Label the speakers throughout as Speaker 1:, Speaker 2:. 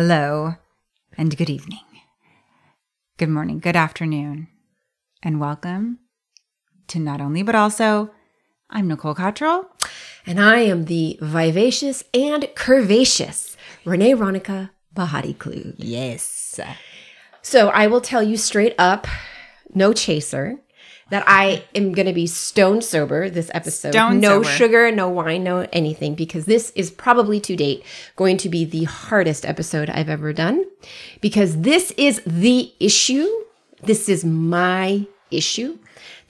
Speaker 1: Hello and good evening. Good morning, good afternoon, and welcome to Not Only But Also. I'm Nicole Cottrell.
Speaker 2: And I am the vivacious and curvaceous Renee Ronica Bahati Klug.
Speaker 1: Yes.
Speaker 2: So I will tell you straight up, no chaser, that I am going to be stone sober this episode.
Speaker 1: Stone
Speaker 2: no
Speaker 1: sober.
Speaker 2: sugar, no wine, no anything, because this is probably to date going to be the hardest episode I've ever done. Because this is the issue. This is my issue.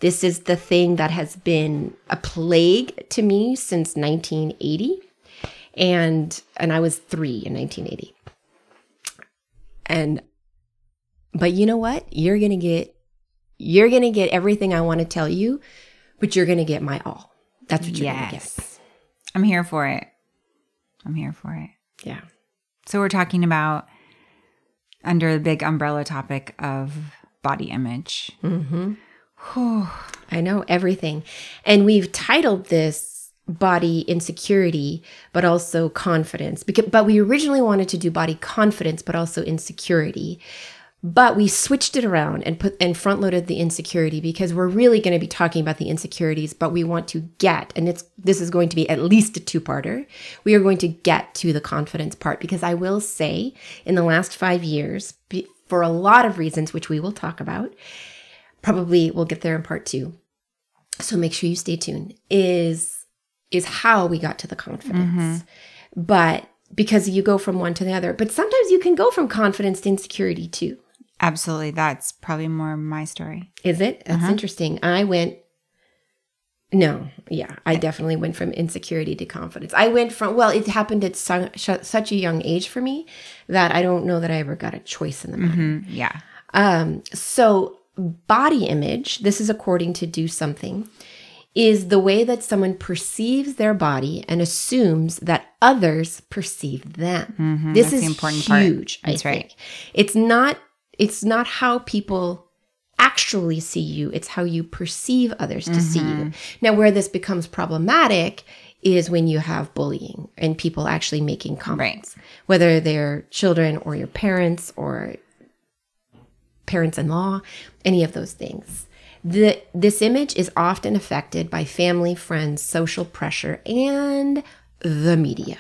Speaker 2: This is the thing that has been a plague to me since 1980. And and I was 3 in 1980. And but you know what? You're going to get you're going to get everything I want to tell you, but you're going to get my all. That's what you're going to get.
Speaker 1: Yes. I'm here for it. I'm here for it.
Speaker 2: Yeah.
Speaker 1: So, we're talking about under the big umbrella topic of body image.
Speaker 2: Mm-hmm. I know everything. And we've titled this body insecurity, but also confidence. Because, but we originally wanted to do body confidence, but also insecurity. But we switched it around and put and front loaded the insecurity because we're really going to be talking about the insecurities, but we want to get, and it's this is going to be at least a two-parter. We are going to get to the confidence part because I will say in the last five years, for a lot of reasons, which we will talk about, probably we'll get there in part two. So make sure you stay tuned. Is is how we got to the confidence, mm-hmm. but because you go from one to the other, but sometimes you can go from confidence to insecurity too.
Speaker 1: Absolutely. That's probably more my story.
Speaker 2: Is it? That's interesting. I went. No, yeah, I definitely went from insecurity to confidence. I went from well, it happened at su- such a young age for me that I don't know that I ever got a choice in the matter.
Speaker 1: Mm, yeah.
Speaker 2: Um, so body image, this is according to Do Something, is the way that someone perceives their body and assumes that others perceive them. this
Speaker 1: that's
Speaker 2: is
Speaker 1: the important part.
Speaker 2: huge.
Speaker 1: That's
Speaker 2: I
Speaker 1: right.
Speaker 2: It's not. It's not how people actually see you. It's how you perceive others to see
Speaker 1: Mm-hmm.
Speaker 2: you. Now, where this becomes problematic is when you have bullying and people actually making comments, whether they're children or your parents or parents in law, any of those things. The, this image is often affected by family, friends, social pressure, and the media.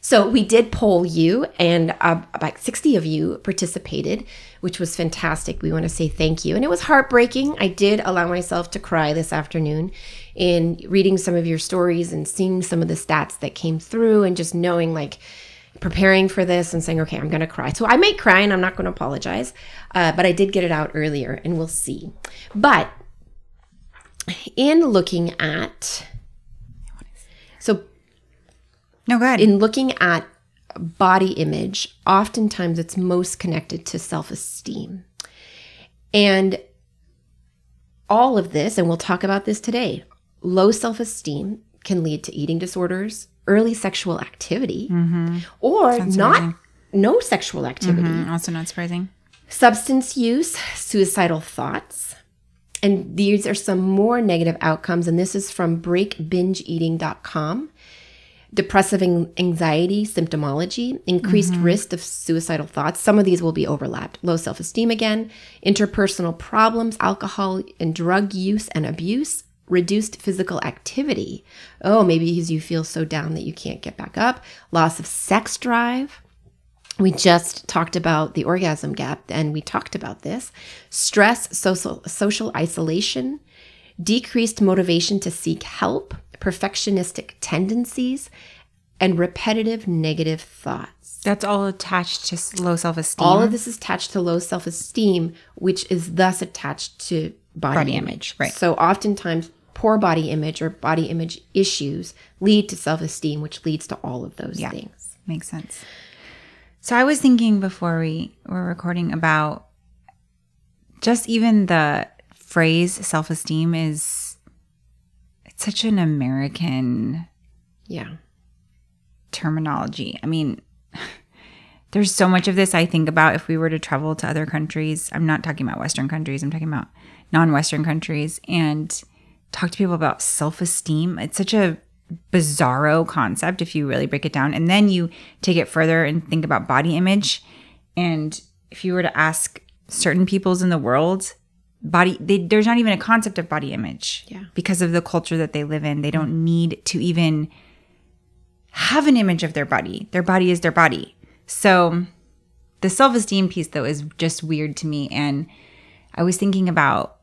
Speaker 2: So we did poll you, and uh, about 60 of you participated, which was fantastic. We want to say thank you. And it was heartbreaking. I did allow myself to cry this afternoon in reading some of your stories and seeing some of the stats that came through, and just knowing like, preparing for this and saying, okay, I'm going to cry. So I may cry and I'm not going to apologize, uh, but I did get it out earlier and we'll see. But in looking at,
Speaker 1: No, good.
Speaker 2: in looking at body image, oftentimes it's most connected to self esteem. And all of this, and we'll talk about this today, low self esteem can lead to eating disorders, early sexual activity, or not no sexual activity,
Speaker 1: Mm, also not surprising.
Speaker 2: substance use, suicidal thoughts. And these are some more negative outcomes. And this is from breakbingeeating.com. Depressive anxiety symptomology, increased mm-hmm. risk of suicidal thoughts. Some of these will be overlapped. Low self esteem again, interpersonal problems, alcohol and drug use and abuse, reduced physical activity. Oh, maybe because you feel so down that you can't get back up, loss of sex drive, we just talked about the orgasm gap and we talked about this stress social social isolation decreased motivation to seek help perfectionistic tendencies and repetitive negative thoughts
Speaker 1: That's all attached to low self esteem.
Speaker 2: all of this is attached to low self-esteem which is thus attached to body,
Speaker 1: Body
Speaker 2: image.
Speaker 1: image, right.
Speaker 2: so oftentimes poor body image or body image issues lead to self-esteem which leads to all of those
Speaker 1: Yeah.
Speaker 2: things
Speaker 1: Makes sense. So I was thinking before we were recording about just even the phrase self esteem is such an American
Speaker 2: yeah
Speaker 1: terminology. I mean, there's so much of this I think about if we were to travel to other countries. I'm not talking about Western countries, I'm talking about non Western countries and talk to people about self esteem. It's such a bizarro concept if you really break it down. And then you take it further and think about body image. And if you were to ask certain peoples in the world, body they, there's not even a concept of body image
Speaker 2: Yeah.
Speaker 1: because of the culture that they live in. They don't need to even have an image of their body. Their body is their body. So the self-esteem piece though is just weird to me and I was thinking about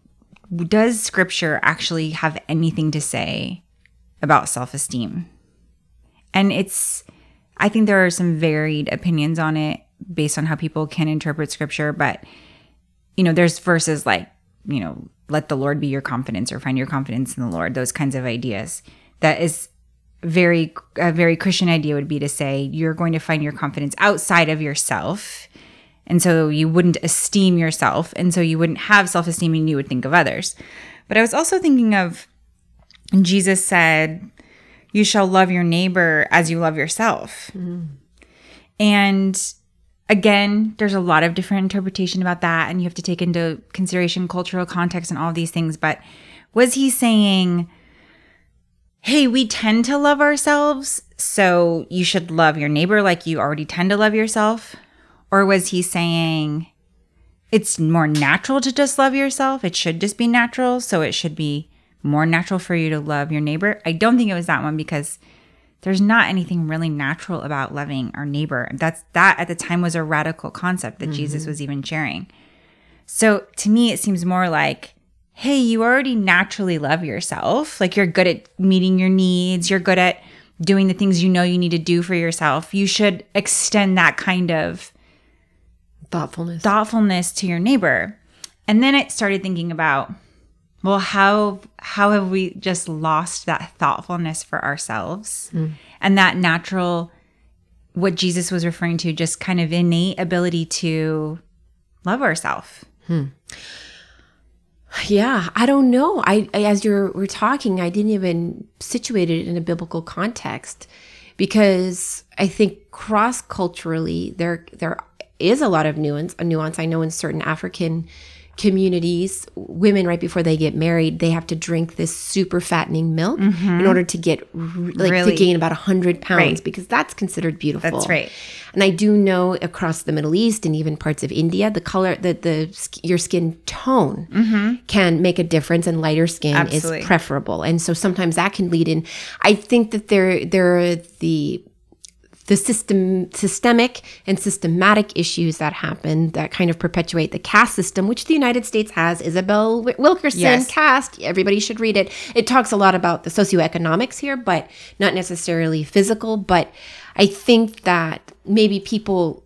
Speaker 1: does scripture actually have anything to say about self-esteem? And it's I think there are some varied opinions on it based on how people can interpret scripture, but you know, there's verses like, you know, let the Lord be your confidence or find your confidence in the Lord, those kinds of ideas. That is very a very Christian idea would be to say you're going to find your confidence outside of yourself. And so you wouldn't esteem yourself. And so you wouldn't have self esteem and you would think of others. But I was also thinking of Jesus said, You shall love your neighbor as you love yourself. Mm-hmm. And again, there's a lot of different interpretation about that. And you have to take into consideration cultural context and all these things. But was he saying, hey, we tend to love ourselves, so you should love your neighbor like you already tend to love yourself? Or was he saying it's more natural to just love yourself? It should just be natural, so it should be more natural for you to love your neighbor? I don't think it was that one because there's not anything really natural about loving our neighbor. That's that at the time was a radical concept that Jesus mm-hmm. was even sharing. So to me, it seems more like, hey, you already naturally love yourself. Like you're good at meeting your needs, you're good at doing the things you know you need to do for yourself. You should extend that kind of
Speaker 2: Thoughtfulness.
Speaker 1: thoughtfulness to your neighbor. And then it started thinking about, well, how how have we just lost that thoughtfulness for ourselves mm. and that natural what Jesus was referring to, just kind of innate ability to love ourselves. Hmm.
Speaker 2: Yeah, I don't know. I, I as you're we're talking, I didn't even situate it in a biblical context because I think cross culturally there there is a lot of nuance. A nuance I know in certain African communities, women right before they get married, they have to drink this super fattening milk in order to get like
Speaker 1: Really?
Speaker 2: to gain about hundred pounds
Speaker 1: Right.
Speaker 2: because that's considered beautiful.
Speaker 1: That's right.
Speaker 2: And I do know across the Middle East and even parts of India, the color, the the your skin tone can make a difference, and lighter skin
Speaker 1: Mm-hmm. Absolutely.
Speaker 2: is preferable. And so sometimes that can lead in. I think that there there are the the system systemic and systematic issues that happen that kind of perpetuate the caste system which the united states has isabel Wi- wilkerson
Speaker 1: Yes.
Speaker 2: caste everybody should read it it talks a lot about the socioeconomics here but not necessarily physical but i think that maybe people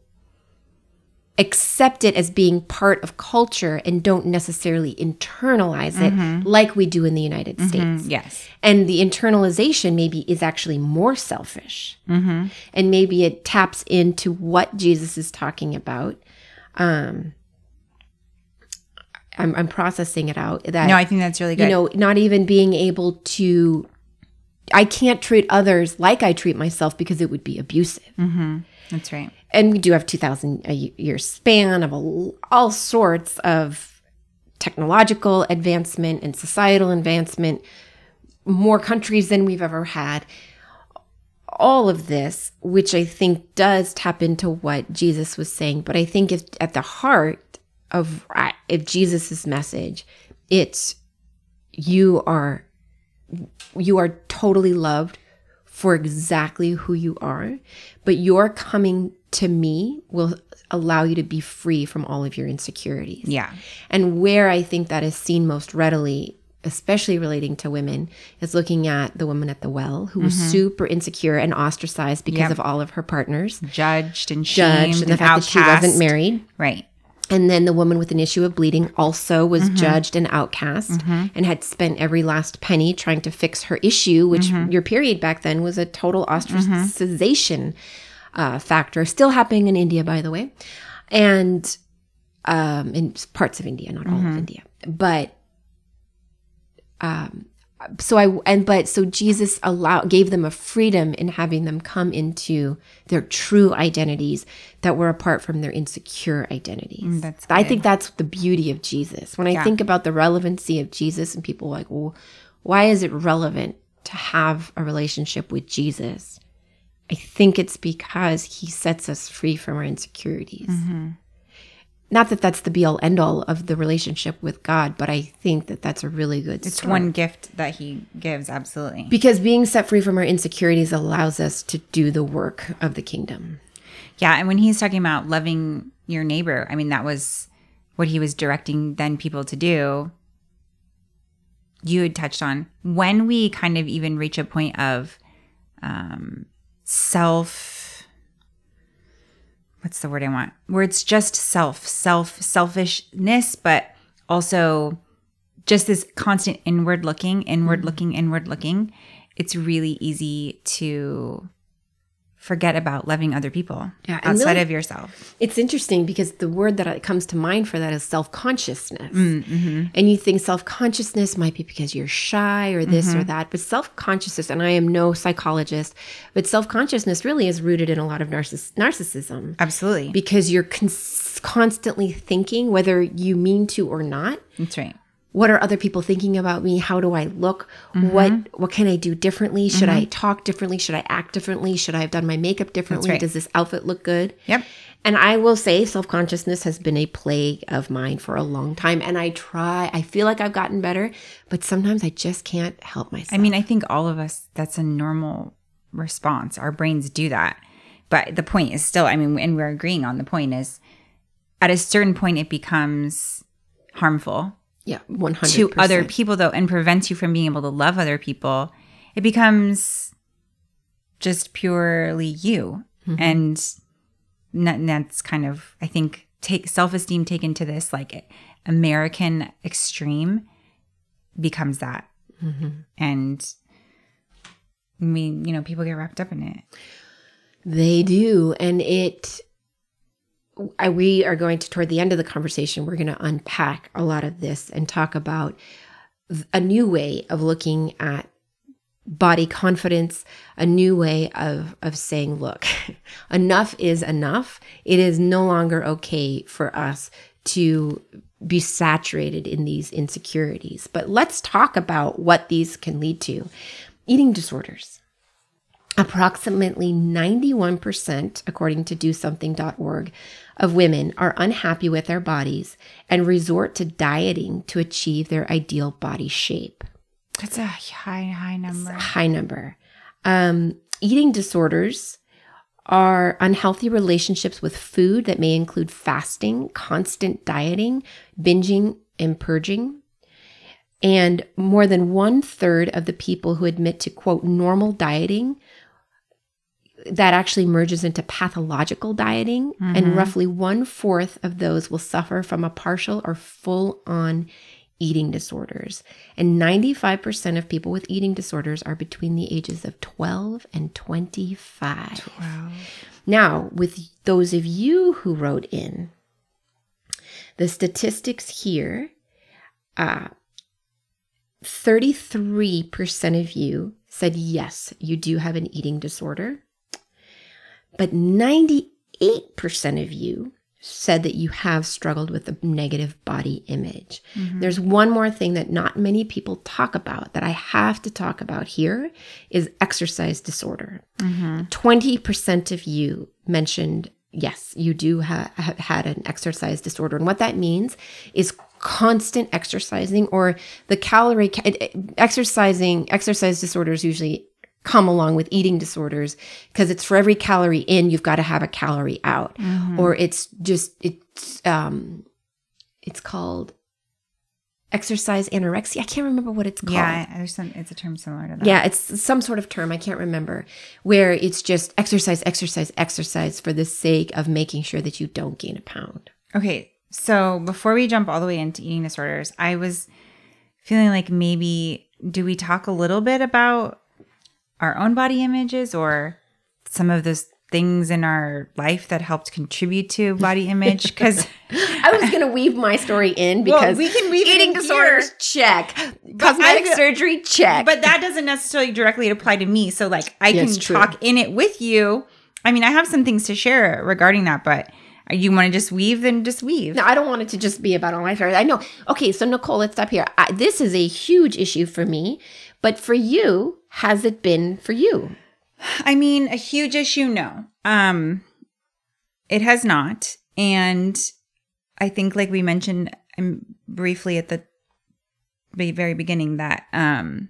Speaker 2: accept it as being part of culture and don't necessarily internalize it mm-hmm. like we do in the united mm-hmm. states.
Speaker 1: Yes.
Speaker 2: and the internalization maybe is actually more selfish. Mm-hmm. And maybe it taps into what jesus is talking about. Um i'm, I'm processing it out that
Speaker 1: No, I think that's really good.
Speaker 2: you know not even being able to i can't treat others like i treat myself because it would be abusive
Speaker 1: that's right.
Speaker 2: and we do have 2000 a year span of all, all sorts of technological advancement and societal advancement more countries than we've ever had. All of this which i think does tap into what jesus was saying but i think if at the heart of if jesus's message. It's you are you are totally loved for exactly who you are, but your coming to me will allow you to be free from all of your insecurities.
Speaker 1: Yeah.
Speaker 2: And where I think that is seen most readily, especially relating to women, is looking at the woman at the well who was mm-hmm. super insecure and ostracized because
Speaker 1: Yep.
Speaker 2: of all of her partners,
Speaker 1: Judged and shamed
Speaker 2: judged, and the
Speaker 1: and
Speaker 2: fact that she wasn't married.
Speaker 1: Right.
Speaker 2: And then the woman with an issue of bleeding also was
Speaker 1: Mm-hmm.
Speaker 2: judged and outcast and had spent every last penny trying to fix her issue, which
Speaker 1: Mm-hmm.
Speaker 2: your period back then was a total ostracization uh, factor. Still happening in India, by the way, and um, in parts of India, not all
Speaker 1: Mm-hmm.
Speaker 2: of India. But um, so I and but so Jesus allowed gave them a freedom in having them come into their true identities that were apart from their insecure identities.
Speaker 1: Mm, that's
Speaker 2: I think that's the beauty of Jesus. When I
Speaker 1: Yeah.
Speaker 2: think about the relevancy of Jesus and people like, well, why is it relevant to have a relationship with Jesus, I think it's because he sets us free from our insecurities. Not that that's the be all end all of the relationship with God, but I think that that's a really good
Speaker 1: It's one gift that he gives, absolutely.
Speaker 2: because being set free from our insecurities allows us to do the work of the kingdom.
Speaker 1: Yeah, and when he's talking about loving your neighbor, I mean that was what he was directing then people to do. You had touched on when we kind of even reach a point of um, self. What's the word I want? Where it's just self, self, selfishness, but also just this constant inward looking, inward mm-hmm. looking, inward looking. It's really easy to forget about loving other people
Speaker 2: Yeah,
Speaker 1: outside
Speaker 2: really-
Speaker 1: of yourself.
Speaker 2: It's interesting because the word that comes to mind for that is self consciousness.
Speaker 1: Mm-hmm.
Speaker 2: And you think self consciousness might be because you're shy or this
Speaker 1: Mm-hmm.
Speaker 2: or that. But self consciousness, and I am no psychologist, but self consciousness really is rooted in a lot of narciss- narcissism
Speaker 1: Absolutely.
Speaker 2: because you're cons- constantly thinking, whether you mean to or not.
Speaker 1: That's right.
Speaker 2: What are other people thinking about me? How do I look?
Speaker 1: Mm-hmm.
Speaker 2: What what can I do differently? Should I talk differently? Should I act differently? Should I have done my makeup differently?
Speaker 1: right.
Speaker 2: Does this outfit look good?
Speaker 1: Yep.
Speaker 2: And I will say self consciousness has been a plague of mine for a long time. And I try, I feel like I've gotten better, but sometimes I just can't help myself.
Speaker 1: I mean, I think all of us, that's a normal response. Our brains do that. But the point is still, I mean, and we're agreeing on the point is at a certain point, it becomes harmful
Speaker 2: yeah, 100%.
Speaker 1: to other people, though, and prevents you from being able to love other people. It becomes just purely you. Mm-hmm. And n- and that's kind of, I think, take self esteem taken to this like American extreme becomes that. Mm-hmm. And I mean, you know, people get wrapped up in it.
Speaker 2: They do. And it, I, we are going to, toward the end of the conversation, we're going to unpack a lot of this and talk about a new way of looking at body confidence, a new way of, of saying, look, enough is enough. It is no longer okay for us to be saturated in these insecurities. But let's talk about what these can lead to. Eating disorders. Approximately 91%, according to dosomething.org, of women are unhappy with their bodies and resort to dieting to achieve their ideal body shape.
Speaker 1: That's a high, high number.
Speaker 2: High number. Um, eating disorders are unhealthy relationships with food that may include fasting, constant dieting, binging, and purging. And more than one third of the people who admit to quote normal dieting that actually merges into pathological dieting, and roughly one fourth of those will suffer from a partial or full on eating disorders. And 95% of people with eating disorders are between the ages of 12 and 25.
Speaker 1: Wow.
Speaker 2: Now, with those of you who wrote in, the statistics here uh, 33% of you said yes, you do have an eating disorder, but 98% of you said that you have struggled with a negative body image. Mm-hmm. There's one more thing that not many people talk about that I have to talk about here is exercise disorder. Mm-hmm. 20% of you mentioned yes, you do ha- have had an exercise disorder. And what that means is constant exercising or the calorie ca- exercising exercise disorders usually come along with eating disorders because it's for every calorie in you've got to have a calorie out or it's just it's um it's called exercise anorexia i can't remember what it's called
Speaker 1: Yeah, there's some. It's a term similar to that.
Speaker 2: yeah, it's some sort of term, I can't remember, where it's just exercise, exercise, exercise for the sake of making sure that you don't gain a pound.
Speaker 1: Okay, so before we jump all the way into eating disorders, I was feeling like maybe do we talk a little bit about our own body images or some of those things in our life that helped contribute to body image? Because
Speaker 2: I was going to weave my story in
Speaker 1: Well,
Speaker 2: because
Speaker 1: we can weave
Speaker 2: eating disorders,
Speaker 1: here.
Speaker 2: check. Cosmetic
Speaker 1: feel-
Speaker 2: surgery, check.
Speaker 1: but that doesn't necessarily directly apply to me. So like I
Speaker 2: Yeah,
Speaker 1: can
Speaker 2: true.
Speaker 1: talk in it with you. I mean, I have some things to share regarding that, but You want to just weave, then just weave.
Speaker 2: No, I don't want it to just be about all my affairs. I know. Okay, so Nicole, let's stop here. I, this is a huge issue for me, but for you, has it been for you?
Speaker 1: I mean, a huge issue, no. Um, it has not, and I think, like we mentioned um, briefly at the very beginning, that um,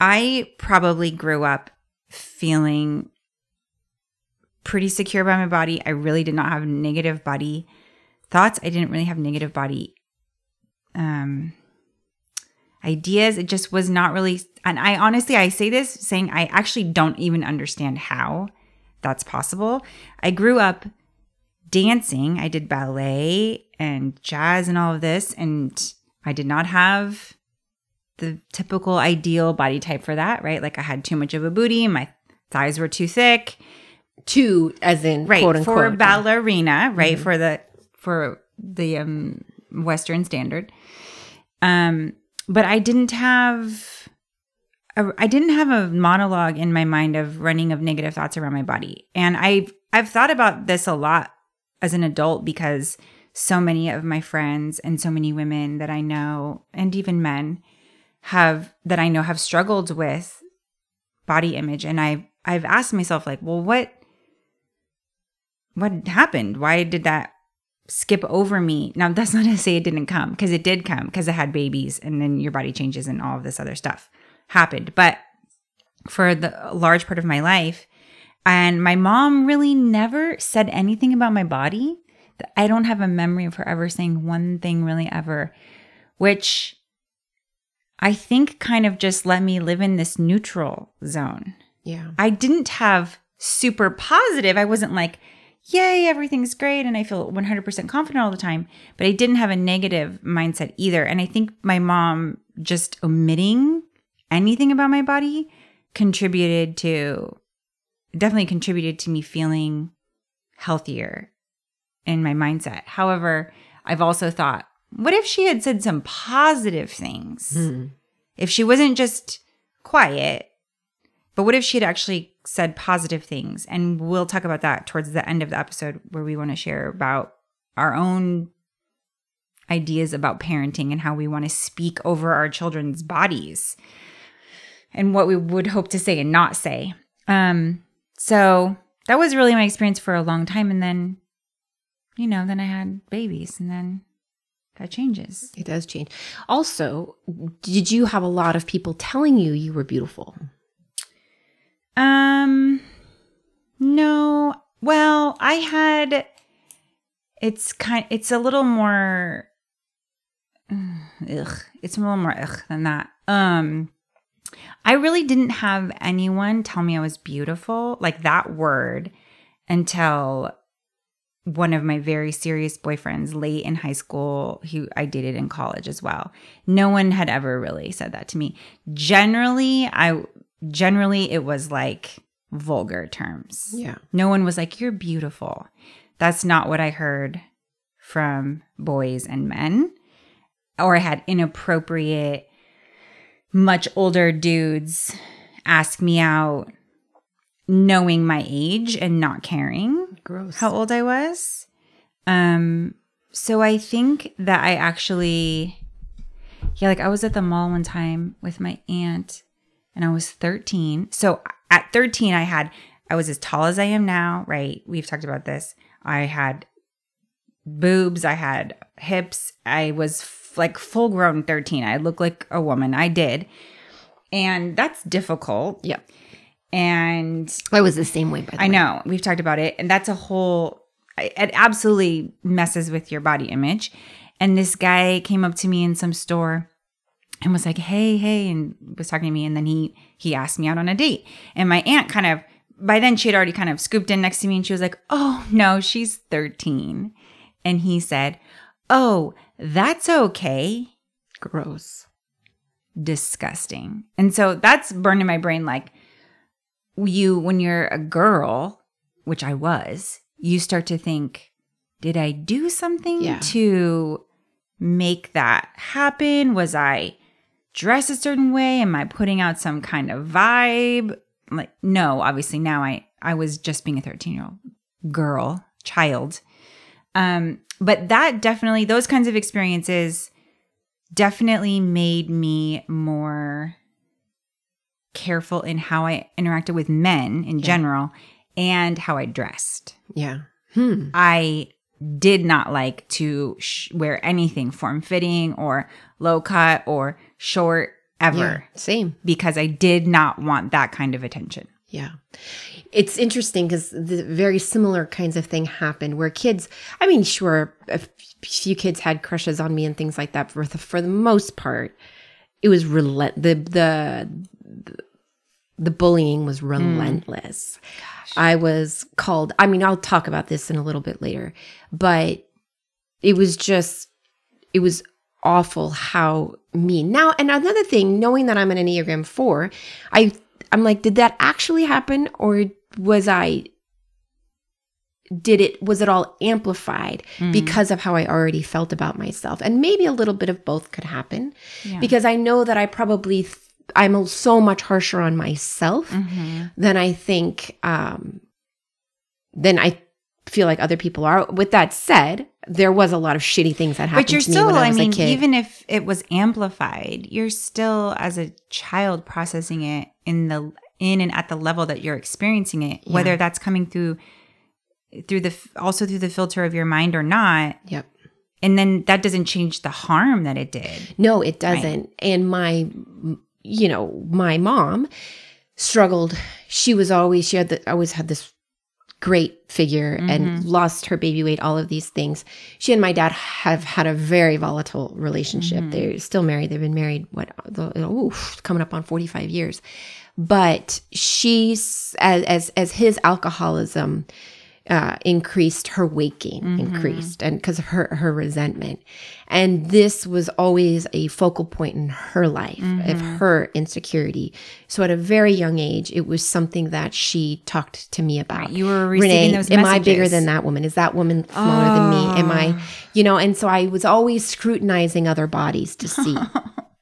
Speaker 1: I probably grew up feeling pretty secure by my body. I really did not have negative body thoughts. I didn't really have negative body um ideas. It just was not really and I honestly I say this saying I actually don't even understand how that's possible. I grew up dancing. I did ballet and jazz and all of this and I did not have the typical ideal body type for that, right? Like I had too much of a booty, my thighs were too thick
Speaker 2: to as in
Speaker 1: right
Speaker 2: quote unquote
Speaker 1: for ballerina, right? Mm-hmm. For the for the um Western standard. Um, but I didn't have a, I didn't have a monologue in my mind of running of negative thoughts around my body. And I've I've thought about this a lot as an adult because so many of my friends and so many women that I know and even men have that I know have struggled with body image and I I've asked myself like, well what what happened? Why did that skip over me? Now, that's not to say it didn't come because it did come because I had babies and then your body changes and all of this other stuff happened. But for the large part of my life, and my mom really never said anything about my body. I don't have a memory of her ever saying one thing really ever, which I think kind of just let me live in this neutral zone.
Speaker 2: Yeah.
Speaker 1: I didn't have super positive. I wasn't like, yay, everything's great and I feel 100% confident all the time. But I didn't have a negative mindset either. And I think my mom just omitting anything about my body contributed to, definitely contributed to me feeling healthier in my mindset. However, I've also thought, what if she had said some positive things? Mm. If she wasn't just quiet, but what if she had actually said positive things. And we'll talk about that towards the end of the episode where we want to share about our own ideas about parenting and how we want to speak over our children's bodies and what we would hope to say and not say. Um, so that was really my experience for a long time. And then, you know, then I had babies and then that changes.
Speaker 2: It does change. Also, did you have a lot of people telling you you were beautiful?
Speaker 1: Um, no. Well, I had. It's kind. It's a little more. Ugh. It's a little more ugh than that. Um, I really didn't have anyone tell me I was beautiful, like that word, until one of my very serious boyfriends late in high school who I dated in college as well. No one had ever really said that to me. Generally, I generally it was like vulgar terms.
Speaker 2: Yeah.
Speaker 1: No one was like, you're beautiful. That's not what I heard from boys and men. Or I had inappropriate, much older dudes ask me out knowing my age and not caring
Speaker 2: Gross.
Speaker 1: how old I was. Um, so I think that I actually, yeah, like I was at the mall one time with my aunt and I was 13. So at 13, I had, I was as tall as I am now, right? We've talked about this. I had boobs, I had hips. I was f- like full grown 13. I looked like a woman. I did. And that's difficult.
Speaker 2: Yep.
Speaker 1: And
Speaker 2: I was the same way, by the
Speaker 1: I way. know. We've talked about it. And that's a whole, it absolutely messes with your body image. And this guy came up to me in some store and was like, "Hey, hey," and was talking to me. And then he he asked me out on a date. And my aunt kind of by then she had already kind of scooped in next to me, and she was like, "Oh no, she's 13." And he said, "Oh, that's okay."
Speaker 2: Gross.
Speaker 1: Disgusting. And so that's burned in my brain. Like you, when you're a girl, which I was, you start to think, did I do something
Speaker 2: yeah.
Speaker 1: to make that happen? Was I dress a certain way? Am I putting out some kind of vibe? Like, no, obviously now I I was just being a 13 year old girl, child. Um, but that definitely, those kinds of experiences definitely made me more careful in how I interacted with men in general and how I dressed.
Speaker 2: Yeah. Hmm.
Speaker 1: I did not like to sh- wear anything form fitting or low cut or short ever
Speaker 2: Yeah. Same.
Speaker 1: because I did not want that kind of attention.
Speaker 2: Yeah. It's interesting because the very similar kinds of thing happened where kids, I mean, sure, a few kids had crushes on me and things like that. For the, for the most part, it was relent, the, the, the bullying was mm. relentless. I was called, I mean, I'll talk about this in a little bit later, but it was just, it was awful how mean. Now, and another thing, knowing that I'm an Enneagram 4, I I'm like, did that actually happen or was I did it was it all amplified because of how I already felt about myself? And maybe a little bit of both could happen
Speaker 1: Yeah.
Speaker 2: because I know that I probably th- I'm so much harsher on myself
Speaker 1: Mm-hmm.
Speaker 2: than I think um than I feel like other people are. With that said, there was a lot of shitty things that happened
Speaker 1: But you're
Speaker 2: to me
Speaker 1: still,
Speaker 2: when I
Speaker 1: I mean,
Speaker 2: a kid.
Speaker 1: even if it was amplified, you're still as a child processing it in the in and at the level that you're experiencing it, whether that's coming through through the also through the filter of your mind or not.
Speaker 2: yep.
Speaker 1: And then that doesn't change the harm that it did.
Speaker 2: No, it doesn't. And my, you know, my mom struggled. She was always, she had the, always had this great figure and mm-hmm. lost her baby weight, all of these things. She and my dad have had a very volatile relationship. Mm-hmm. They're still married. They've been married, what, oof, coming up on 45 years. But she's, as, as, as his alcoholism, uh, increased her weight gain mm-hmm. increased and because of her her resentment. And this was always a focal point in her life of mm-hmm. her insecurity. So at a very young age it was something that she talked to me about.
Speaker 1: You were receiving
Speaker 2: Renee,
Speaker 1: those
Speaker 2: am I bigger than that woman? Is that woman smaller than me? Am I, ah. you know, and so I was always scrutinizing other bodies to see.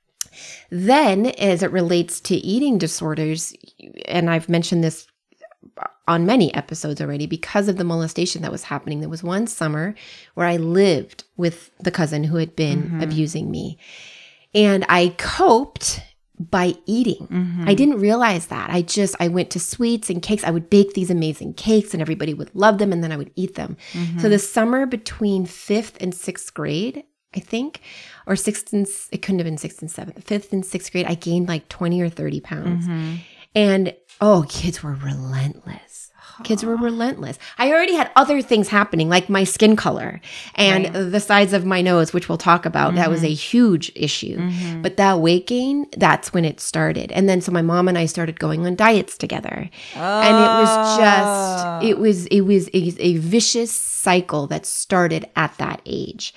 Speaker 2: then, as it relates to eating disorders, and I've mentioned this on many episodes already because of the molestation that was happening. There was one summer where I lived with the cousin who had been mm-hmm. abusing me. And I coped by eating. Mm-hmm. I didn't realize that. I just I went to sweets and cakes. I would bake these amazing cakes and everybody would love them and then I would eat them. Mm-hmm. So the summer between 5th and 6th grade, I think, or 6th and it couldn't have been 6th and 7th. 5th and 6th grade, I gained like 20 or 30 pounds. And oh, kids were relentless. Kids were relentless. I already had other things happening, like my skin color and the size of my nose, which we'll talk about. That was a mm-hmm. huge issue. Mm-hmm. But that weight gain, that's when it started. And then so my mom and I started going on diets together. And it was just, oh. it was, it was a, a vicious cycle that started at that age.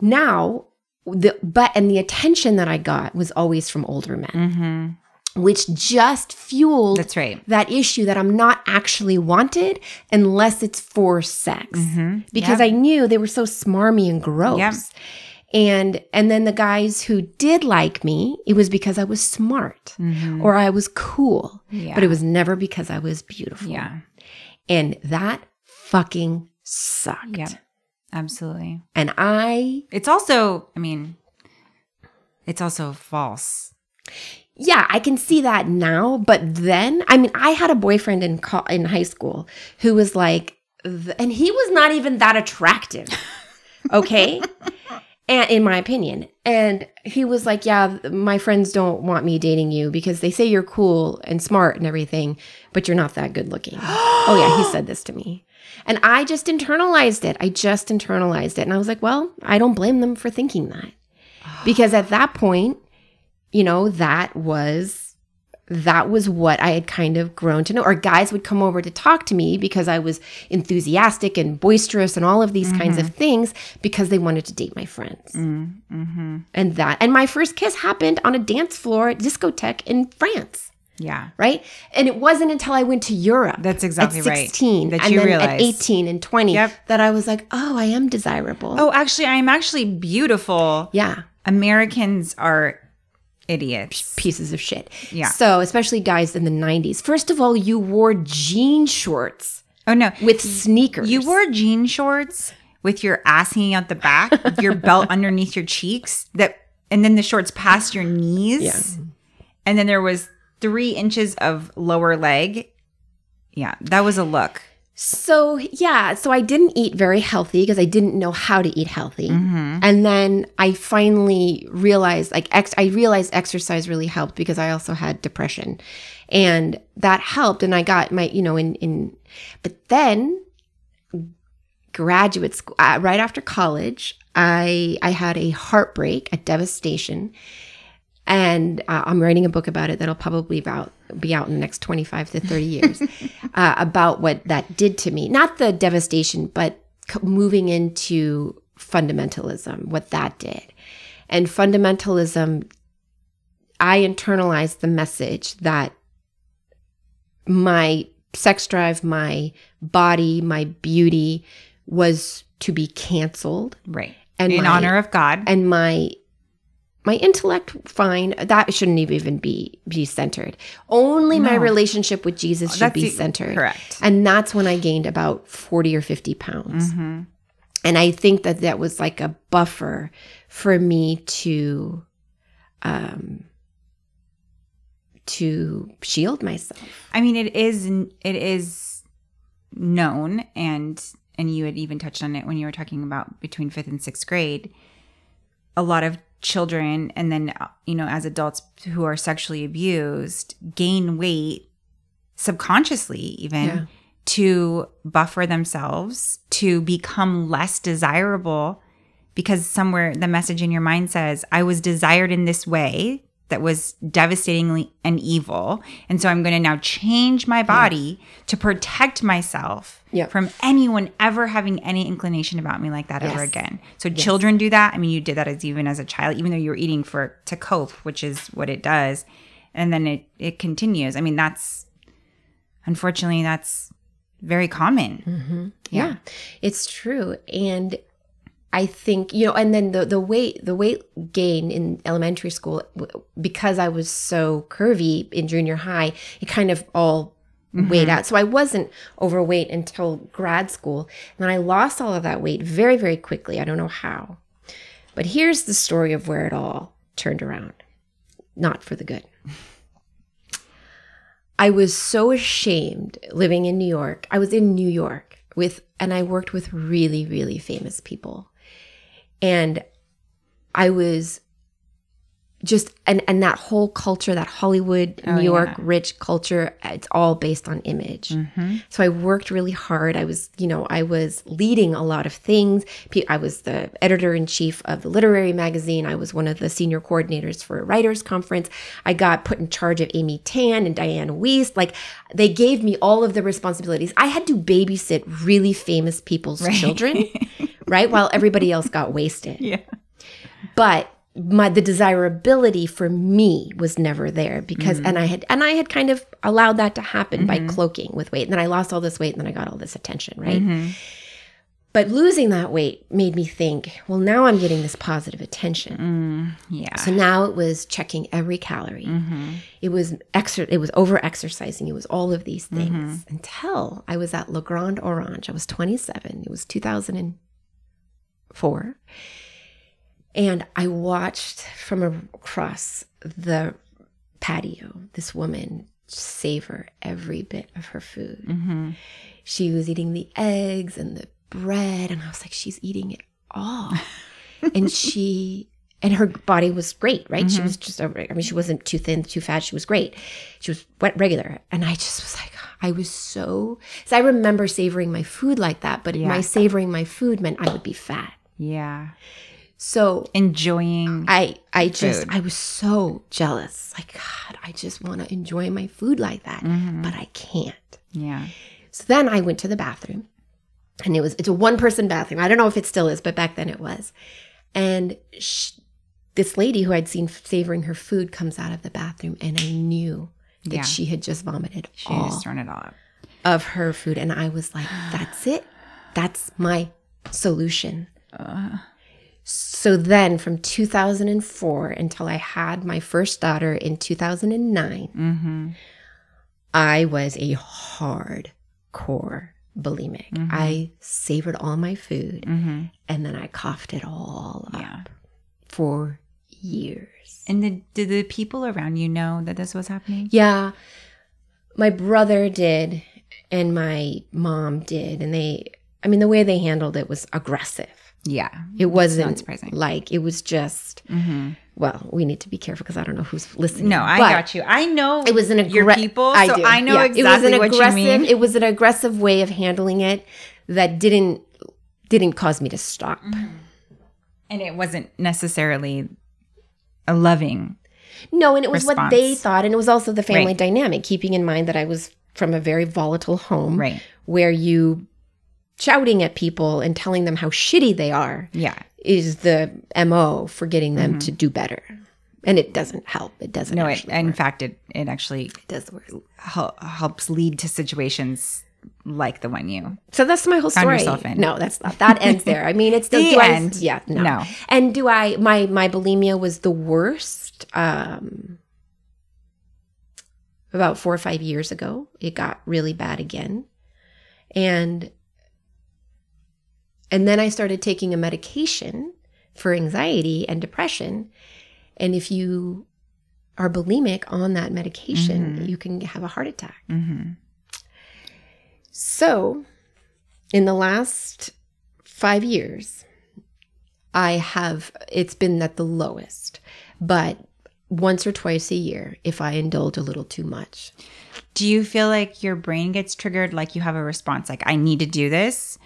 Speaker 2: Now, the but and the attention that I got was always from older men mm-hmm. Which just fueled
Speaker 1: That's right.
Speaker 2: that issue that I'm not actually wanted unless it's for sex. Mm-hmm. Because
Speaker 1: Yep.
Speaker 2: I knew they were so smarmy and gross.
Speaker 1: Yep.
Speaker 2: And and then the guys who did like me, it was because I was smart mm-hmm. or I was cool.
Speaker 1: Yeah.
Speaker 2: But it was never because I was beautiful.
Speaker 1: Yeah.
Speaker 2: And that fucking sucked.
Speaker 1: Yeah. Absolutely.
Speaker 2: And I
Speaker 1: It's also, I mean, it's also false.
Speaker 2: Yeah, I can see that now, but then, I mean, I had a boyfriend in co- in high school who was like, and he was not even that attractive, okay, and in my opinion, and he was like, yeah, my friends don't want me dating you because they say you're cool and smart and everything, but you're not that good looking. oh yeah, he said this to me. And I just internalized it. I just internalized it. And I was like, well, I don't blame them for thinking that. Because at that point, you know that was that was what i had kind of grown to know or guys would come over to talk to me because i was enthusiastic and boisterous and all of these kinds of mm-hmm. things because they wanted to date my friends mm, mm-hmm. and that and my first kiss happened on a dance floor at discotheque in france
Speaker 1: Yeah.
Speaker 2: right and it wasn't until i went to europe
Speaker 1: That's exactly
Speaker 2: at
Speaker 1: right.
Speaker 2: 16
Speaker 1: That
Speaker 2: and
Speaker 1: you
Speaker 2: then at 18 and 20
Speaker 1: Yep.
Speaker 2: that i was like oh i am desirable
Speaker 1: Oh, actually, I'm actually beautiful.
Speaker 2: yeah
Speaker 1: Americans are idiots.
Speaker 2: pieces of shit.
Speaker 1: Yeah.
Speaker 2: So, especially guys in the 90s. First of all, you wore jean shorts
Speaker 1: Oh no,
Speaker 2: with sneakers.
Speaker 1: you wore jean shorts with your ass hanging out the back, with your belt underneath your cheeks, that and then the shorts past your knees.
Speaker 2: Yeah.
Speaker 1: And then there was three inches of lower leg. Yeah, that was a look.
Speaker 2: So, yeah, so I didn't eat very healthy because I didn't know how to eat healthy. And then I finally realized like ex- I realized exercise really helped because I also had depression. And that helped and I got my, you know, in in but then graduate school uh, right after college, I I had a heartbreak, a devastation. And uh, I'm writing a book about it that'll probably about be out in the next 25 to 30 years uh, about what that did to me. Not the devastation, but c- moving into fundamentalism, what that did. And fundamentalism, I internalized the message that my sex drive, my body, my beauty was to be canceled.
Speaker 1: Right.
Speaker 2: And
Speaker 1: in
Speaker 2: my-
Speaker 1: honor of God.
Speaker 2: and my my intellect fine. That shouldn't even be be centered. Only my relationship with jesus should
Speaker 1: That's
Speaker 2: be centered.
Speaker 1: correct.
Speaker 2: and that's when i gained about 40 or 50 pounds.
Speaker 1: Hmm
Speaker 2: and i think that that was like a buffer for me to um to shield myself.
Speaker 1: I mean, it is it is known, and and you had even touched on it when you were talking about between fifth and sixth grade. A lot of children, and then you know, as adults who are sexually abused, gain weight subconsciously, even
Speaker 2: Yeah.
Speaker 1: to buffer themselves to become less desirable, because somewhere the message in your mind says, "I was desired in this way." That was devastatingly and evil. And so I'm going to now change my body to protect myself
Speaker 2: Yep.
Speaker 1: from anyone ever having any inclination about me like that ever again. So children do that. I mean, you did that as even as a child, even though you were eating for to cope, which is what it does. And then it it continues. I mean, that's unfortunately that's very common. Mm-hmm.
Speaker 2: yeah it's true and i think you know and then the the weight the weight gain in elementary school because i was so curvy in junior high it kind of all weighed mm-hmm. out. So i wasn't overweight until grad school and then i lost all of that weight very very quickly. I don't know how. But here's the story of where it all turned around. Not for the good. I was so ashamed living in New York. I was in New York with, and I worked with really, really famous people. And I was just, and, and that whole culture, that Hollywood,
Speaker 1: Oh,
Speaker 2: New York,
Speaker 1: yeah.
Speaker 2: rich culture, it's all based on image.
Speaker 1: Mm-hmm.
Speaker 2: So I worked really hard. I was, you know, I was leading a lot of things. I was the editor in chief of the literary magazine. I was one of the senior coordinators for a writers conference. I got put in charge of Amy Tan and Dianne Wiest. Like they gave me all of the responsibilities. I had to babysit really famous people's children, right? While everybody else got wasted
Speaker 1: Yeah.
Speaker 2: but my the desirability for me was never there because and I had and I had kind of allowed that to happen by mm-hmm. cloaking with weight. And then I lost all this weight and then I got all this attention right? Mm-hmm. But losing that weight made me think well now I'm getting this positive attention.
Speaker 1: Mm, yeah.
Speaker 2: so now it was checking every calorie. Mm-hmm. It was exer- it was over exercising. It was all of these things until I was at Le Grand Orange. I was 27 it was 2004 and I watched from across the patio this woman savor every bit of her food.
Speaker 1: Mm-hmm.
Speaker 2: She was eating the eggs and the bread, and I was like, she's eating it all. and she, and her body was great, right? She was just—I mean, she wasn't too thin, too fat. She was great. She was wet regular. And I just was like, I was so, so I remember savoring my food like that, but
Speaker 1: Yeah.
Speaker 2: my savoring my food meant I would be fat.
Speaker 1: Yeah.
Speaker 2: So
Speaker 1: Enjoying.
Speaker 2: I I just
Speaker 1: Food.
Speaker 2: I was so jealous. Like God, I just want to enjoy my food like that, mm-hmm. but I can't.
Speaker 1: yeah.
Speaker 2: So then I went to the bathroom, and it was it's a one person bathroom. I don't know if it still is, but back then it was. And sh this lady who I'd seen savoring her food comes out of the bathroom, and I knew that
Speaker 1: Yeah.
Speaker 2: she had just vomited
Speaker 1: She
Speaker 2: all
Speaker 1: just thrown it all up.
Speaker 2: of her food, and I was like, "That's it. That's my solution." Uh. So then from 2004 until I had my first daughter in 2009,
Speaker 1: Mm-hmm.
Speaker 2: I was a hardcore bulimic.
Speaker 1: Mhm.
Speaker 2: I savored all my food
Speaker 1: Mm-hmm.
Speaker 2: and then I coughed it all up
Speaker 1: Yeah.
Speaker 2: for years.
Speaker 1: And did, did the people around you know that this was happening?
Speaker 2: Yeah. My brother did and my mom did. And they, I mean, the way they handled it was aggressive.
Speaker 1: Yeah.
Speaker 2: It wasn't
Speaker 1: surprising.
Speaker 2: like, it was just,
Speaker 1: Mm-hmm.
Speaker 2: well, we need to be careful because I don't know who's listening.
Speaker 1: No, I
Speaker 2: But
Speaker 1: got you. I know
Speaker 2: It was an
Speaker 1: your
Speaker 2: aggra-
Speaker 1: people,
Speaker 2: I
Speaker 1: so
Speaker 2: do.
Speaker 1: I know
Speaker 2: Yeah.
Speaker 1: exactly
Speaker 2: it was an
Speaker 1: what
Speaker 2: aggressive,
Speaker 1: you mean.
Speaker 2: It was an aggressive way of handling it that didn't didn't cause me to stop.
Speaker 1: and it wasn't necessarily a loving.
Speaker 2: No, and it was what they thought, and it was also the family
Speaker 1: Right.
Speaker 2: dynamic, keeping in mind that I was from a very volatile home
Speaker 1: Right.
Speaker 2: where you shouting at people and telling them how shitty they are
Speaker 1: Yeah.
Speaker 2: is the mo for getting them to do better, and it doesn't help. It doesn't.
Speaker 1: Mm-hmm. No, it, in
Speaker 2: work.
Speaker 1: fact, it, it actually
Speaker 2: it does work.
Speaker 1: hel- helps lead to situations like the one you.
Speaker 2: So that's my whole story.
Speaker 1: yourself in.
Speaker 2: No, that's not. That ends there. I mean, it's
Speaker 1: The
Speaker 2: I-
Speaker 1: end.
Speaker 2: yeah, no.
Speaker 1: No.
Speaker 2: And do I? My my bulimia was the worst. Um, about four or five years ago, it got really bad again, and and then I started taking a medication for anxiety and depression. And if you are bulimic on that medication,
Speaker 1: Mhm.
Speaker 2: you can have a heart attack.
Speaker 1: Mm-hmm.
Speaker 2: So, in the last five years, I have, it's been at the lowest, but once or twice a year, if I indulge a little too much.
Speaker 1: Do you feel like your brain gets triggered? Like you have a response, like I need to do this.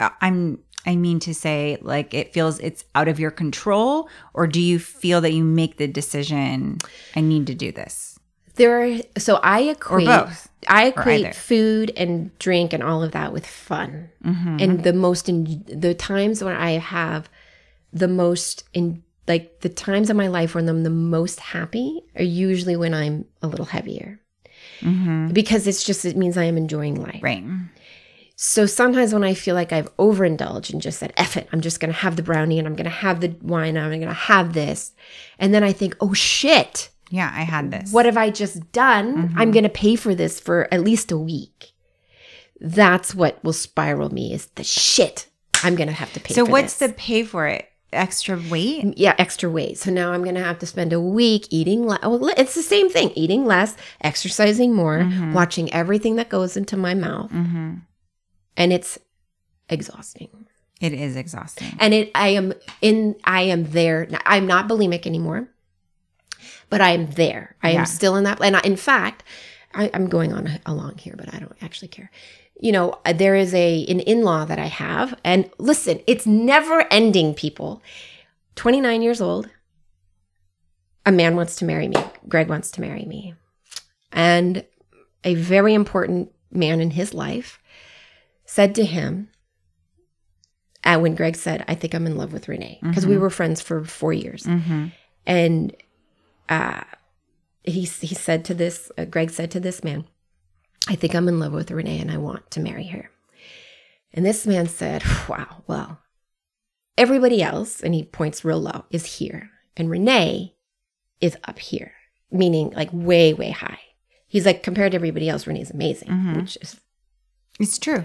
Speaker 1: Uh, I'm. I mean to say, like it feels it's out of your control, or do you feel that you make the decision? I need to do this,
Speaker 2: There are, so I equate,
Speaker 1: both.
Speaker 2: I equate food and drink and all of that with fun.
Speaker 1: Mm-hmm.
Speaker 2: And the most, in, the times when I have the most, in like the times of my life when I'm the most happy are usually when I'm a little heavier
Speaker 1: mm-hmm.
Speaker 2: because it's just, it means I am enjoying life.
Speaker 1: Right.
Speaker 2: So sometimes when I feel like I've overindulged and just said, F it, I'm just going to have the brownie and I'm going to have the wine and I'm going to have this. And then I think, oh shit,
Speaker 1: Yeah, I had this.
Speaker 2: what have I just done?
Speaker 1: Mm-hmm.
Speaker 2: I'm going to pay for this for at least a week. That's what will spiral me is the shit. I'm going to have to pay for.
Speaker 1: So what's
Speaker 2: this.
Speaker 1: the pay for it? Extra weight?
Speaker 2: yeah, extra weight. So now I'm going to have to spend a week eating less. Oh, it's the same thing eating less, exercising more,
Speaker 1: Mhm.
Speaker 2: watching everything that goes into my mouth.
Speaker 1: Mm-hmm.
Speaker 2: And it's exhausting.
Speaker 1: It is exhausting.
Speaker 2: and it i am in i am there. I'm not bulimic anymore but i am there. I
Speaker 1: Yeah.
Speaker 2: am still in that and I, in fact I, i'm going on along here but i don't actually care. You know there is a an in-law that i have and listen it's never ending people. 29 years old. A man wants to marry me. Greg wants to marry me. And a very important man in his life said to him uh, when Greg said, I think I'm in love with Renee, because we
Speaker 1: Mhm.
Speaker 2: were friends for four years.
Speaker 1: Mm-hmm.
Speaker 2: And uh, he, he said to this, uh, Greg said to this man, I think I'm in love with Renee and I want to marry her. And this man said, Wow, well, everybody else, and he points real low, is here. And Renee is up here, meaning like way, way high. He's like, compared to everybody else, Renee's amazing,
Speaker 1: Mhm.
Speaker 2: which is
Speaker 1: It's true.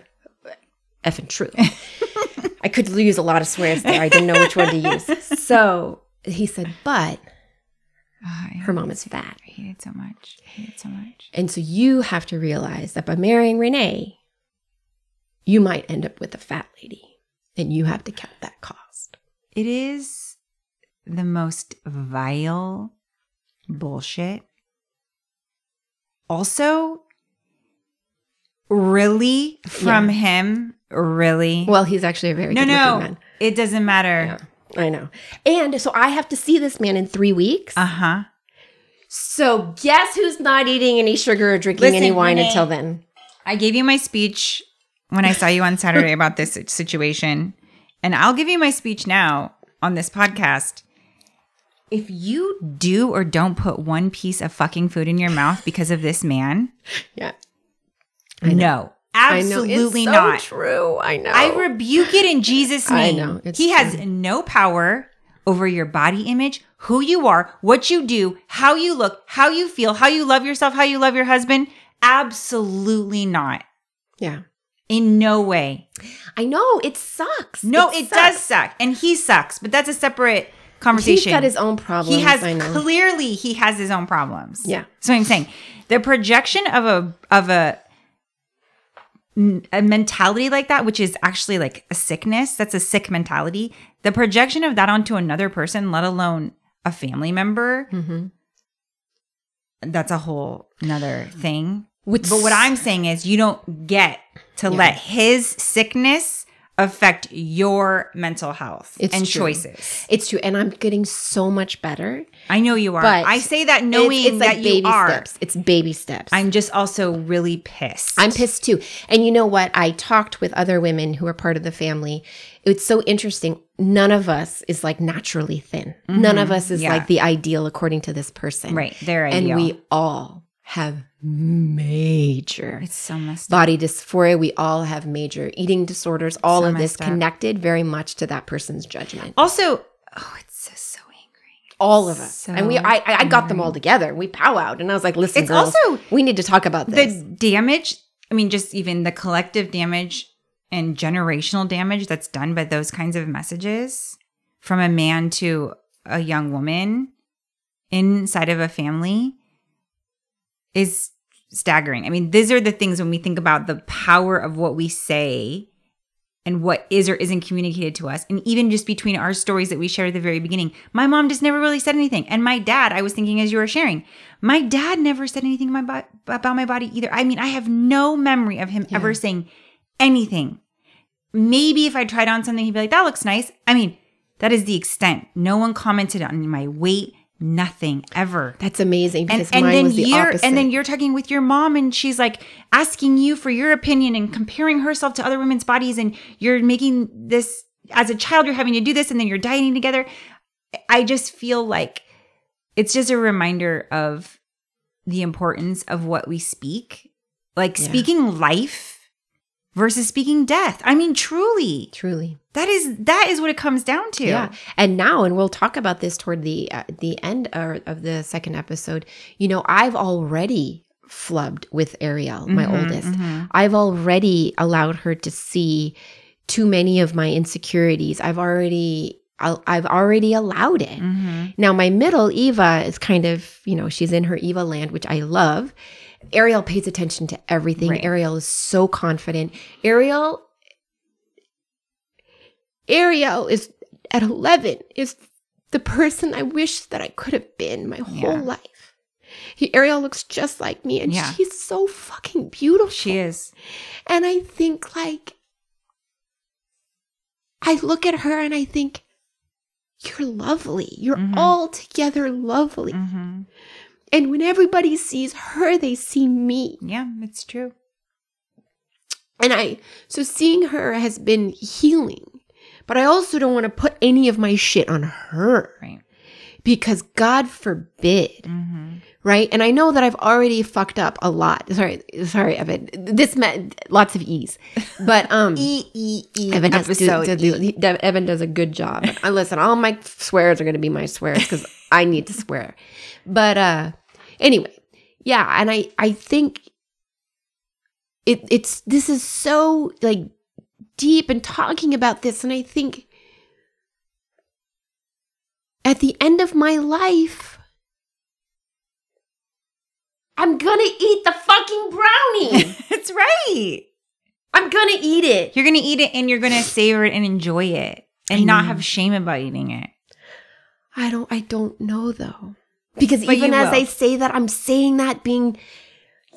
Speaker 2: Effing true. I could use a lot of swears there. I didn't know which one to use. So he said, but
Speaker 1: Oh,
Speaker 2: her mom is fat.
Speaker 1: I hate it so much. I hate it so much.
Speaker 2: And so you have to realize that by marrying Renee, you might end up with a fat lady and you have to count that cost.
Speaker 1: It is the most vile bullshit. Also, really from him, really.
Speaker 2: Well, he's actually a very
Speaker 1: no, no,
Speaker 2: man.
Speaker 1: it doesn't matter.
Speaker 2: Yeah, I know. And so I have to see this man in three weeks.
Speaker 1: Uh huh.
Speaker 2: so guess who's not eating any sugar or drinking
Speaker 1: Listen,
Speaker 2: any wine
Speaker 1: Renee.
Speaker 2: until then?
Speaker 1: I gave you my speech when I saw you on Saturday about this situation, and I'll give you my speech now on this podcast. If you do or don't put one piece of fucking food in your mouth because of this man,
Speaker 2: Yeah. I
Speaker 1: no, absolutely
Speaker 2: I know. It's so
Speaker 1: not.
Speaker 2: true. I know.
Speaker 1: I rebuke it in Jesus'
Speaker 2: I
Speaker 1: name.
Speaker 2: know, it's
Speaker 1: he has
Speaker 2: true.
Speaker 1: no power over your body image, who you are, what you do, how you look, how you feel, how you love yourself, how you love your husband. Absolutely not.
Speaker 2: yeah.
Speaker 1: In no way.
Speaker 2: I know it sucks.
Speaker 1: No, it,
Speaker 2: sucks.
Speaker 1: does suck. And he sucks, but that's a separate conversation.
Speaker 2: He's got his own problems.
Speaker 1: he has
Speaker 2: I
Speaker 1: clearly he has his own problems.
Speaker 2: Yeah.
Speaker 1: So I'm saying the projection of a of a a mentality like that, which is actually like a sickness, that's a sick mentality. The projection of that onto another person, let alone a family member,
Speaker 2: Mm-hmm.
Speaker 1: that's a whole another thing.
Speaker 2: Which-
Speaker 1: but what I'm saying is you don't get to let his sickness affect your mental health
Speaker 2: It's
Speaker 1: and
Speaker 2: true.
Speaker 1: choices.
Speaker 2: It's true, and I'm getting so much better.
Speaker 1: I know you are.
Speaker 2: But
Speaker 1: I say that knowing
Speaker 2: it's, it's like
Speaker 1: that
Speaker 2: baby
Speaker 1: you are.
Speaker 2: steps. It's baby steps.
Speaker 1: I'm just also really pissed.
Speaker 2: I'm pissed too. And you know what? I talked with other women who are part of the family. It's so interesting. None of us is like naturally thin. None of us is
Speaker 1: Mm-hmm. Yeah.
Speaker 2: like the ideal according to this person.
Speaker 1: right. They're
Speaker 2: And we all have major
Speaker 1: it's so messed up.
Speaker 2: body dysphoria. We all have major eating disorders. All
Speaker 1: So
Speaker 2: of this
Speaker 1: up.
Speaker 2: connected very much to that person's judgment.
Speaker 1: Also, oh, it's so so angry.
Speaker 2: All of us.
Speaker 1: So
Speaker 2: and we I, I got them all together. We powwowed. And I was like, listen,
Speaker 1: It's
Speaker 2: girls,
Speaker 1: also
Speaker 2: we need to talk about this.
Speaker 1: The damage, I mean, just even the collective damage and generational damage that's done by those kinds of messages from a man to a young woman inside of a family is staggering. I mean, these are the things when we think about the power of what we say and what is or isn't communicated to us. And even just between our stories that we shared at the very beginning, my mom just never really said anything. And my dad, I was thinking as you were sharing, my dad never said anything my about my body either. I mean, I have no memory of him ever saying anything. Maybe if I tried on something, he'd be like, that looks nice. I mean, that is the extent. No one commented on my weight, nothing ever
Speaker 2: That's amazing
Speaker 1: and,
Speaker 2: because
Speaker 1: and
Speaker 2: mine
Speaker 1: then
Speaker 2: was the
Speaker 1: you're
Speaker 2: opposite.
Speaker 1: and then you're talking with your mom and she's like asking you for your opinion and comparing herself to other women's bodies and you're making this as a child you're having to do this and then you're dieting together i just feel like it's just a reminder of the importance of what we speak like
Speaker 2: Yeah.
Speaker 1: speaking life versus speaking death i mean truly
Speaker 2: truly.
Speaker 1: that is that is what it comes down to
Speaker 2: Yeah. And now, and we'll talk about this toward the uh, the end of the second episode. You know, I've already flubbed with Ariel, my
Speaker 1: Mhm,
Speaker 2: oldest.
Speaker 1: mhm.
Speaker 2: I've already allowed her to see too many of my insecurities. I've already I've already allowed it.
Speaker 1: Mhm.
Speaker 2: Now, my middle, Eva, is kind of, you know, she's in her Eva land, which I love. Ariel pays attention to everything.
Speaker 1: Right.
Speaker 2: Ariel is so confident. Ariel, Ariel is at 11, is the person I wish that I could have been my whole
Speaker 1: Yeah.
Speaker 2: life. He, Ariel looks just like me, and
Speaker 1: Yeah.
Speaker 2: she's so fucking beautiful.
Speaker 1: she is
Speaker 2: And I think, like, I look at her and I think, you're lovely. You're
Speaker 1: Mhm.
Speaker 2: altogether lovely.
Speaker 1: Mhm.
Speaker 2: And when everybody sees her, they see me.
Speaker 1: yeah it's true
Speaker 2: And I, so seeing her has been healing. But I also don't want to put any of my shit on her
Speaker 1: right
Speaker 2: because God forbid,
Speaker 1: mm-hmm.
Speaker 2: right? And I know that I've already fucked up a lot. Sorry, sorry, Evan. This meant lots of ease. But, um,
Speaker 1: E E E
Speaker 2: Evan does, do, do- Evan does a good job. Listen, all my swears are going to be my swears because I need to swear. But uh anyway, yeah, and I I think it it's this is so like deep and talking about this, and I think at the end of my life. I'm gonna eat the fucking brownie.
Speaker 1: It's right.
Speaker 2: I'm gonna eat it.
Speaker 1: You're gonna eat it and you're gonna savor it and enjoy it and not have shame about eating it.
Speaker 2: I don't I don't know though. Because
Speaker 1: But
Speaker 2: even as
Speaker 1: will.
Speaker 2: I say that I'm saying that being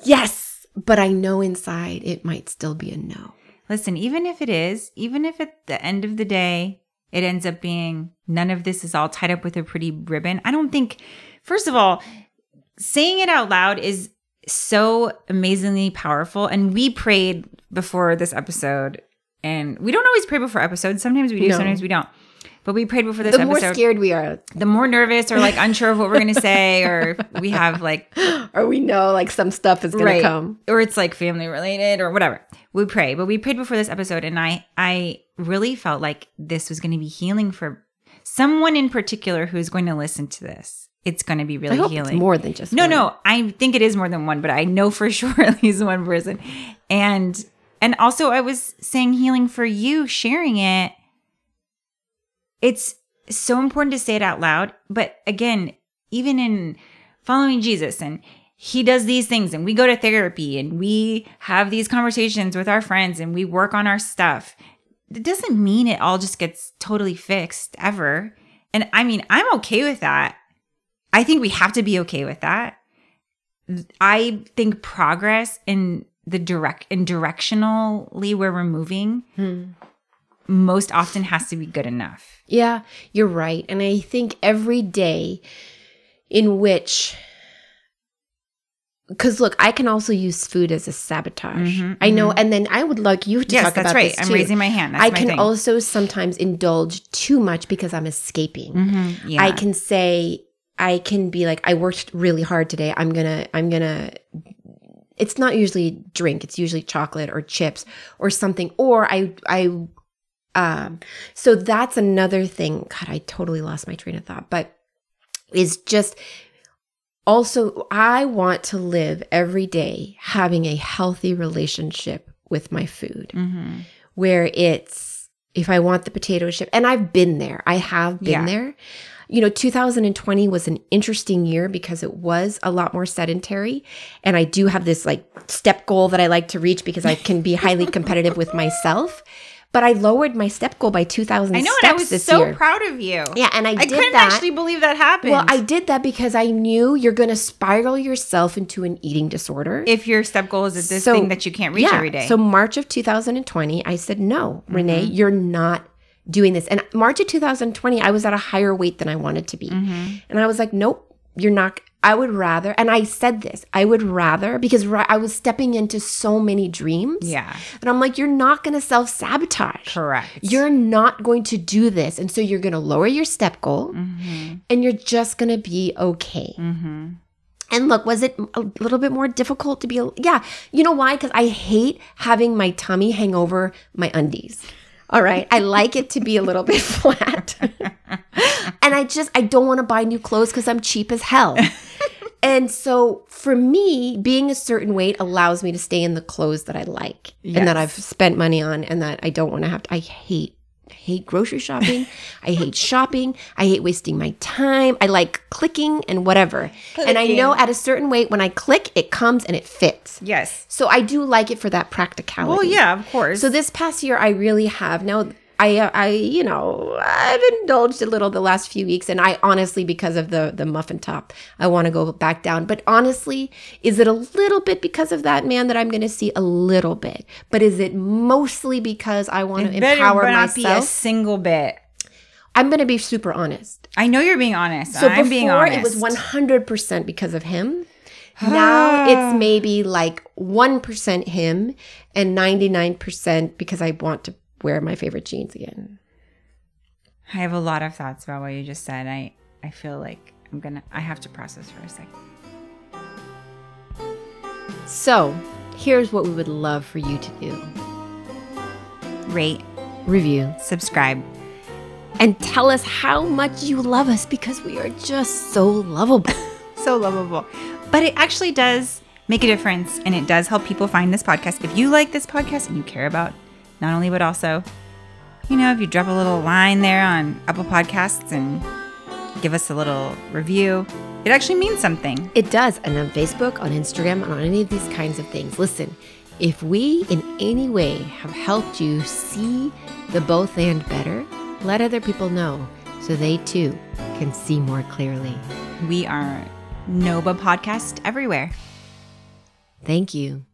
Speaker 2: yes, but I know inside it might still be a no.
Speaker 1: Listen, even if it is, even if at the end of the day it ends up being none of this is all tied up with a pretty ribbon, I don't think, first of all, saying it out loud is so amazingly powerful. And we prayed before this episode, and we don't always pray before episodes. Sometimes we do,
Speaker 2: No.
Speaker 1: sometimes we don't. But we prayed before this
Speaker 2: the more
Speaker 1: episode.
Speaker 2: scared we are,
Speaker 1: the more nervous or like unsure of what we're going to say, or we have like
Speaker 2: or we know like some stuff is gonna come.
Speaker 1: or it's like family related or whatever. We pray, but we prayed before this episode, and I I really felt like this was going to be healing for someone in particular who is going to listen to this. It's going to be really healing.
Speaker 2: it's more than just
Speaker 1: no,
Speaker 2: one.
Speaker 1: no, I think it is more than one, but I know for sure at least one person, and And also, I was saying healing for you, sharing it. It's so important to say it out loud. But again, even in following Jesus and he does these things and we go to therapy and we have these conversations with our friends and we work on our stuff. It doesn't mean it all just gets totally fixed ever. And I mean, I'm okay with that. I think we have to be okay with that. I think progress in the direct and directionally where we're moving hmm. Most often has to be good enough.
Speaker 2: Yeah, you're right. And I think every day in which because look, I can also use food as a sabotage. Mm-hmm, I know, mm-hmm. and then I would like you to
Speaker 1: yes,
Speaker 2: talk
Speaker 1: that's
Speaker 2: about
Speaker 1: right.
Speaker 2: I'm
Speaker 1: raising my hand. That's
Speaker 2: I
Speaker 1: my
Speaker 2: can
Speaker 1: thing.
Speaker 2: also sometimes indulge too much because I'm escaping. Mm-hmm, yeah. I can say, I can be like, I worked really hard today. I'm gonna, I'm gonna. It's not usually drink. It's usually chocolate or chips or something. Or I, I, um. So that's another thing. God, I totally lost my train of thought. But is just also, I want to live every day having a healthy relationship with my food mm-hmm. where it's, if I want the potato chip, and I've been there, I have been yeah. there. You know, 2020 was an interesting year because it was a lot more sedentary. And I do have this like step goal that I like to reach because I can be highly competitive with myself but I lowered my step goal by 2,000
Speaker 1: I know,
Speaker 2: and
Speaker 1: I was so year. proud of you.
Speaker 2: Yeah, and I, I
Speaker 1: couldn't
Speaker 2: that.
Speaker 1: actually believe that happened.
Speaker 2: Well, I did that because I knew you're going to spiral yourself into an eating disorder.
Speaker 1: If your step goal is this so, thing that you can't reach
Speaker 2: yeah,
Speaker 1: every day.
Speaker 2: So March of 2020, I said, no, mm-hmm. Renee, you're not doing this. And March of 2020, I was at a higher weight than I wanted to be. Mm-hmm. And I was like, nope, you're not I would rather, and I said this, I would rather because I was stepping into so many dreams.
Speaker 1: Yeah.
Speaker 2: And I'm like, you're not going to self sabotage.
Speaker 1: Correct.
Speaker 2: You're not going to do this. And so you're going to lower your step goal mm-hmm. and you're just going to be okay. Mm-hmm. And look, was it a little bit more difficult to be? Yeah. You know why? Because I hate having my tummy hang over my undies. All right. I like it to be a little bit flat. and I just, I don't want to buy new clothes because I'm cheap as hell. and so for me, being a certain weight allows me to stay in the clothes that I like yes. and that I've spent money on and that I don't want to have to, I hate I hate grocery shopping. I hate shopping. I hate wasting my time. I like clicking and whatever. Clicking. And I know at a certain weight, when I click, it comes and it fits.
Speaker 1: Yes.
Speaker 2: So I do like it for that practicality.
Speaker 1: Well, yeah, of course.
Speaker 2: So this past year, I really have. Now, I, uh, I, you know, I've indulged a little the last few weeks, and I honestly, because of the the muffin top, I want to go back down. But honestly, is it a little bit because of that man that I'm going to see a little bit? But is it mostly because I want to empower myself? Be a
Speaker 1: single bit.
Speaker 2: I'm going to be super honest.
Speaker 1: I know you're being honest. So I'm before
Speaker 2: it was 100% because of him. now it's maybe like 1% him and 99% because I want to wear my favorite jeans again.
Speaker 1: I have a lot of thoughts about what you just said. I I feel like I'm gonna I have to process for a second.
Speaker 2: So, here's what we would love for you to do.
Speaker 1: Rate,
Speaker 2: review,
Speaker 1: subscribe,
Speaker 2: and tell us how much you love us because we are just so lovable.
Speaker 1: so lovable. But it actually does make a difference and it does help people find this podcast. If you like this podcast and you care about not only, but also, you know, if you drop a little line there on Apple Podcasts and give us a little review, it actually means something.
Speaker 2: It does. And on Facebook, on Instagram, on any of these kinds of things. Listen, if we in any way have helped you see the both and better, let other people know so they too can see more clearly.
Speaker 1: We are Noba Podcast everywhere.
Speaker 2: Thank you.